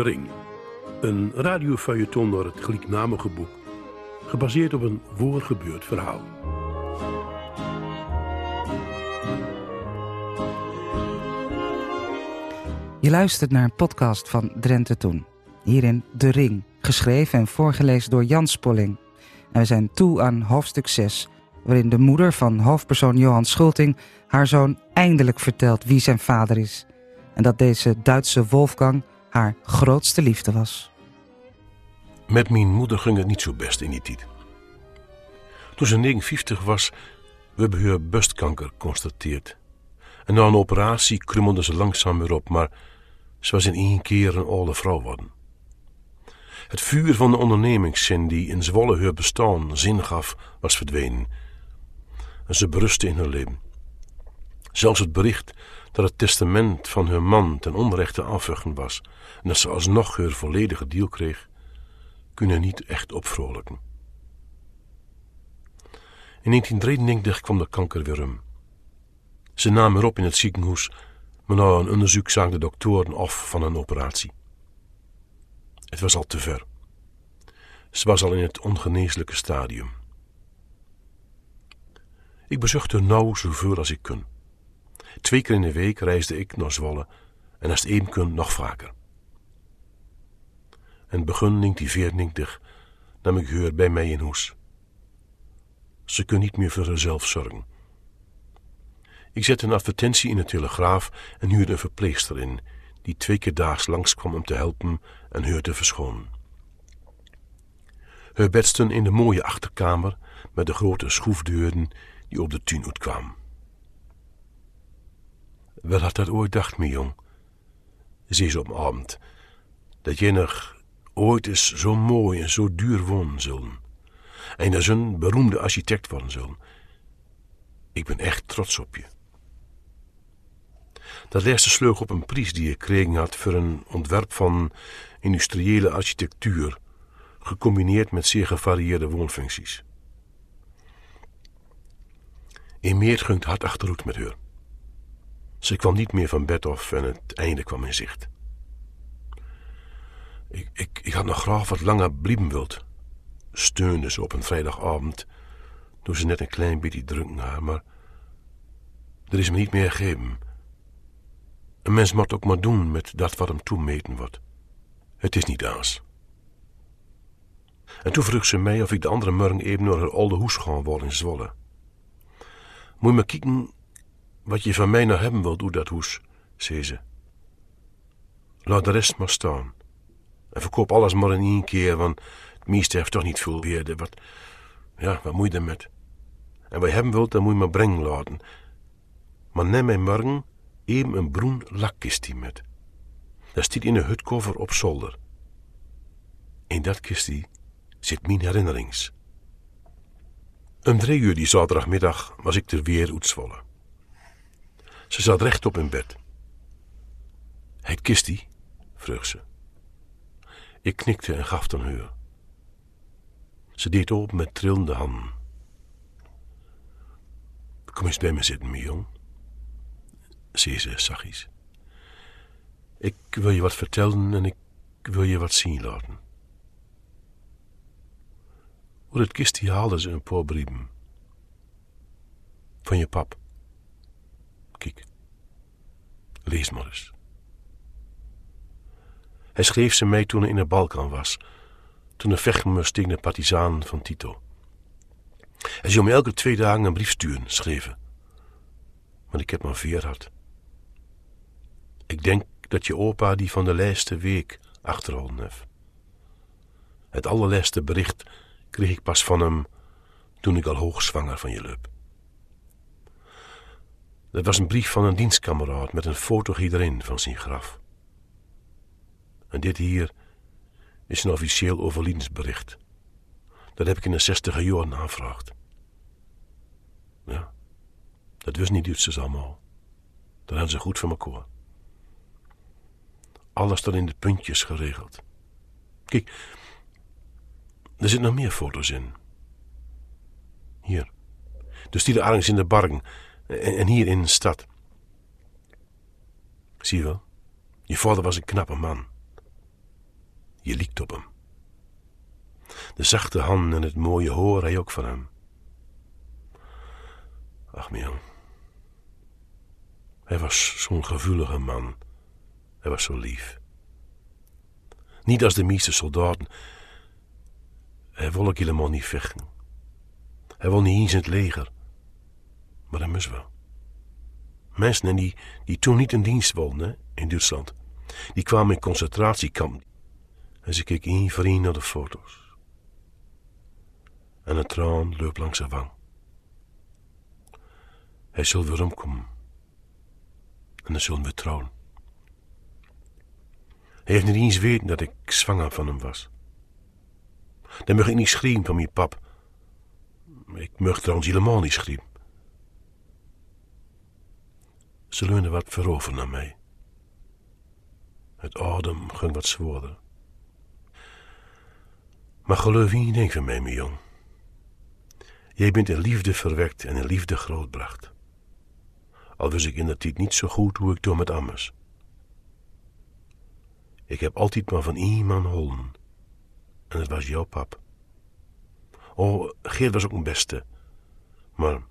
De Ring. Een radiofeuilleton naar het gelijknamige boek. Gebaseerd op een voorgebeurd verhaal. Je luistert naar een podcast van Drenthe Toen. Hierin De Ring, geschreven en voorgelezen door Jan Spolling. En we zijn toe aan hoofdstuk 6, waarin de moeder van hoofdpersoon Johan Schulting haar zoon eindelijk vertelt wie zijn vader is. En dat deze Duitse Wolfgang haar grootste liefde was. Met mijn moeder ging het niet zo best in die tijd. Toen ze 59 was, werd bij haar borstkanker geconstateerd. En na een operatie krummelde ze langzaam weer op, maar ze was in één keer een oude vrouw geworden. Het vuur van de ondernemingszin die in Zwolle haar bestaan zin gaf, was verdwenen. En ze berustte in haar leven. Zelfs het bericht dat het testament van haar man ten onrechte afvuchten was en dat ze alsnog haar volledige deel kreeg, kunnen niet echt opvrolijken. In 1993 kwam de kanker weer om. Ze nam haar op in het ziekenhuis, maar na een onderzoek zagen de doktoren af van een operatie. Het was al te ver. Ze was al in het ongeneeslijke stadium. Ik bezocht haar nauw zoveel als ik kon. Twee keer in de week reisde ik naar Zwolle en als het nog vaker. En begin 1994 nam ik haar bij mij in huis. Ze kon niet meer voor zichzelf zorgen. Ik zette een advertentie in de Telegraaf en huurde een verpleegster in, die twee keer daags langskwam om te helpen en haar te verschonen. Haar bed stond in de mooie achterkamer met de grote schroefdeuren die op de tuin uitkwamen. Wel had dat ooit dacht, mijn jong, ze een avond, dat je nog ooit eens zo mooi en zo duur wonen zullen. En dat een beroemde architect worden zullen. Ik ben echt trots op je. Dat laatste sleug op een prijs die ik gekregen had voor een ontwerp van industriële architectuur, gecombineerd met zeer gevarieerde woonfuncties. In meer ging hard achteruit met haar. Ze kwam niet meer van bed af en het einde kwam in zicht. Ik, ik, ik had nog graag wat langer blijven wild, steunde ze op een vrijdagavond, toen ze net een klein beetje dronken had, maar er is me niet meer gegeven. Een mens moet ook maar doen met dat wat hem toemeten wordt. Het is niet aans. En toen vroeg ze mij of ik de andere morgen even naar haar oude hoes gaan worden in Zwolle. Moet je maar kijken wat je van mij nou hebben wilt, doe dat hoes, zei ze. Laat de rest maar staan. En verkoop alles maar in één keer, want het meeste heeft toch niet veel weerde. Wat, ja, wat moet je ermee? En wat je hebben wilt, dan moet je maar brengen laten. Maar neem mij morgen even een broen lakkistie met. Dat stiet in een hutkover op zolder. In dat kistie zit mijn herinnerings. Om drie uur die zaterdagmiddag was ik er weer uitzwollen. Ze zat rechtop in bed. Het kistie? vroeg ze. Ik knikte en gaf ten haar. Ze deed open met trillende handen. Kom eens bij me zitten, mijn jong, zei ze zachtjes. Ik wil je wat vertellen en ik wil je wat zien laten. Voor het kistje haalde ze een paar brieven. Van je pap. Lees maar eens. Hij schreef ze mij toen hij in de Balkan was, toen hij vechten moest de partizanen van Tito. Hij zou me elke twee dagen een brief sturen, schreven. Maar ik heb maar veer gehad. Ik denk dat je opa die van de lijste week achterhouden heeft. Het allerlaatste bericht kreeg ik pas van hem toen ik al hoogzwanger van je liep. Dat was een brief van een dienstkameraad met een foto erin van zijn graf. En dit hier is een officieel overlijdensbericht. Dat heb ik in de zestiger jaren aangevraagd. Ja, dat wist niet Duitsers allemaal. Dat hadden ze goed van elkaar. Alles dan in de puntjes geregeld. Kijk, er zitten nog meer foto's in. Hier. Dus die ergens in de bargen en, hier in de stad. Zie je wel? Je vader was een knappe man. Je liekt op hem. De zachte hand en het mooie hoor hij ook van hem. Ach, jong. Hij was zo'n gevoelige man. Hij was zo lief. Niet als de meeste soldaten. Hij wil ook helemaal niet vechten. Hij wil niet eens in het leger. Maar moest wel. Mensen die, die toen niet in dienst wilden in Duitsland, die kwamen in concentratiekamp. En ze keek één voor één naar de foto's. En een traan loopt langs zijn wang. Hij zal weer omkomen. En dan zullen we trouwen. Hij heeft niet eens weten dat ik zwanger van hem was. Dan mag ik niet schreeuwen van mijn pap. Ik mag trouwens helemaal niet schreeuwen. Ze leunde wat voorover naar mij. Het adem ging wat zwaarder. Maar geloof niet denk van mij, mijn jong. Jij bent in liefde verwekt en in liefde grootbracht. Al wist ik in dat niet zo goed hoe ik door met ammers. Ik heb altijd maar van iemand holden. En het was jouw pap. Oh, Geert was ook een beste. Maar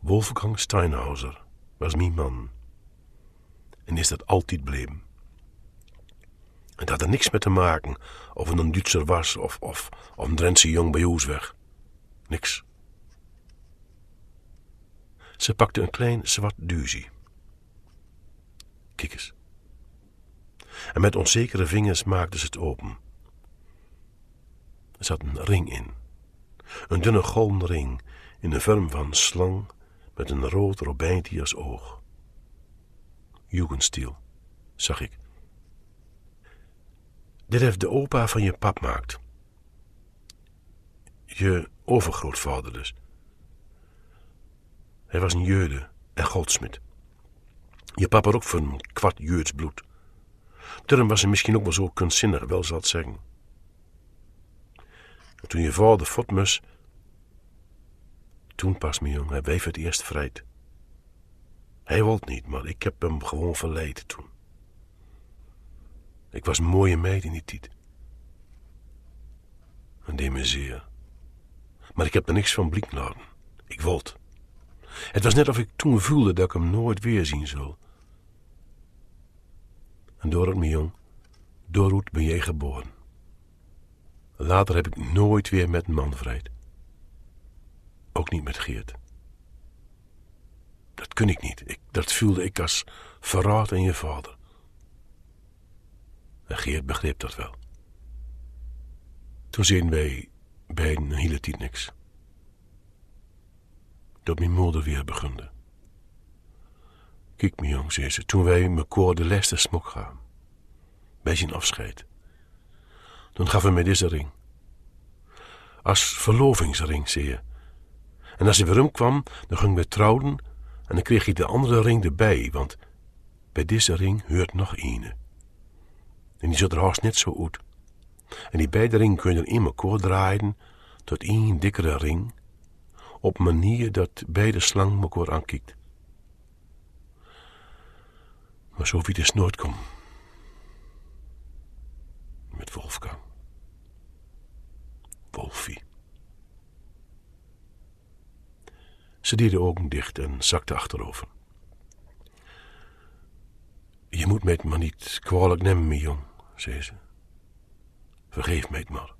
Wolfgang Steinhauser was mijn man. En is dat altijd bleven. Het had er niks mee te maken of het een Duitser was of, of, of een Drentse jong bij ons weg. Niks. Ze pakte een klein zwart duzie. Kijk eens. En met onzekere vingers maakte ze het open. Er zat een ring in. Een dunne golden ring in de vorm van slang met een rood robijntje als oog. Jugendstil, zag ik. Dit heeft de opa van je pap maakt. Je overgrootvader dus. Hij was een Jeude en goldsmid. Je papa ook van een kwart Jeuds bloed. Daarom was hij misschien ook wel zo kunstzinnig, wel zal het zeggen. En toen je vader fotmus, toen pas, mijn jong, hij weef het eerst vrijt. Hij wilde niet, maar ik heb hem gewoon verleid toen. Ik was een mooie meid in die tijd. En deed me zeer. Maar ik heb er niks van blik laten. Ik wilde. Het was net of ik toen voelde dat ik hem nooit weer zien zou. En door het, mijn jong, doorroet ben jij geboren. Later heb ik nooit weer met een man vrijd. Ook niet met Geert. Dat kun ik niet. Ik, dat voelde ik als verraad aan je vader. En Geert begreep dat wel. Toen zeiden wij beiden een hele tijd niks. Dat mijn moeder weer begunde. Kijk, mijn jong, toen wij mekaar de laatste smok gaan. Bij zijn afscheid. Toen gaf hij mij deze ring. Als verlovingsring, zei je. En als hij weer kwam, dan ging we trouwen en dan kreeg hij de andere ring erbij, want bij deze ring hoort nog ene. En die zat er haast net zo uit. En die beide ringen kunnen in elkaar draaien tot één dikkere ring, op manier dat beide slang elkaar aankijkt. Maar zo wie het nooit komt. Met Wolfgang. Wolfie. Ze deed de ogen dicht en zakte achterover. Je moet mij het maar niet kwalijk nemen, mijn jong, zei ze. Vergeef mij het maar.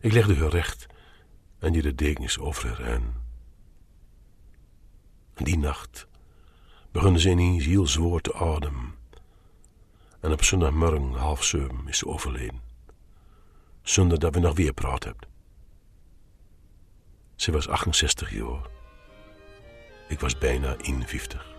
Ik legde haar recht en die de dekens over haar. En die nacht begonnen ze ineens heel zwoer te ademen. En op zondagmorgen half zeven is ze overleden. Zonder dat we nog weer praat hebben. Ze was 68 jaar. Ik was bijna 51.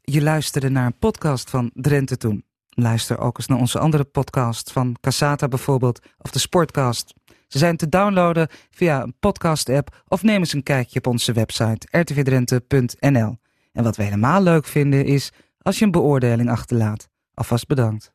Je luisterde naar een podcast van Drenthe Toen. Luister ook eens naar onze andere podcast van Casata bijvoorbeeld, of de Sportcast. Ze zijn te downloaden via een podcast-app of neem eens een kijkje op onze website rtvdrenthe.nl. En wat we helemaal leuk vinden is als je een beoordeling achterlaat. Alvast bedankt.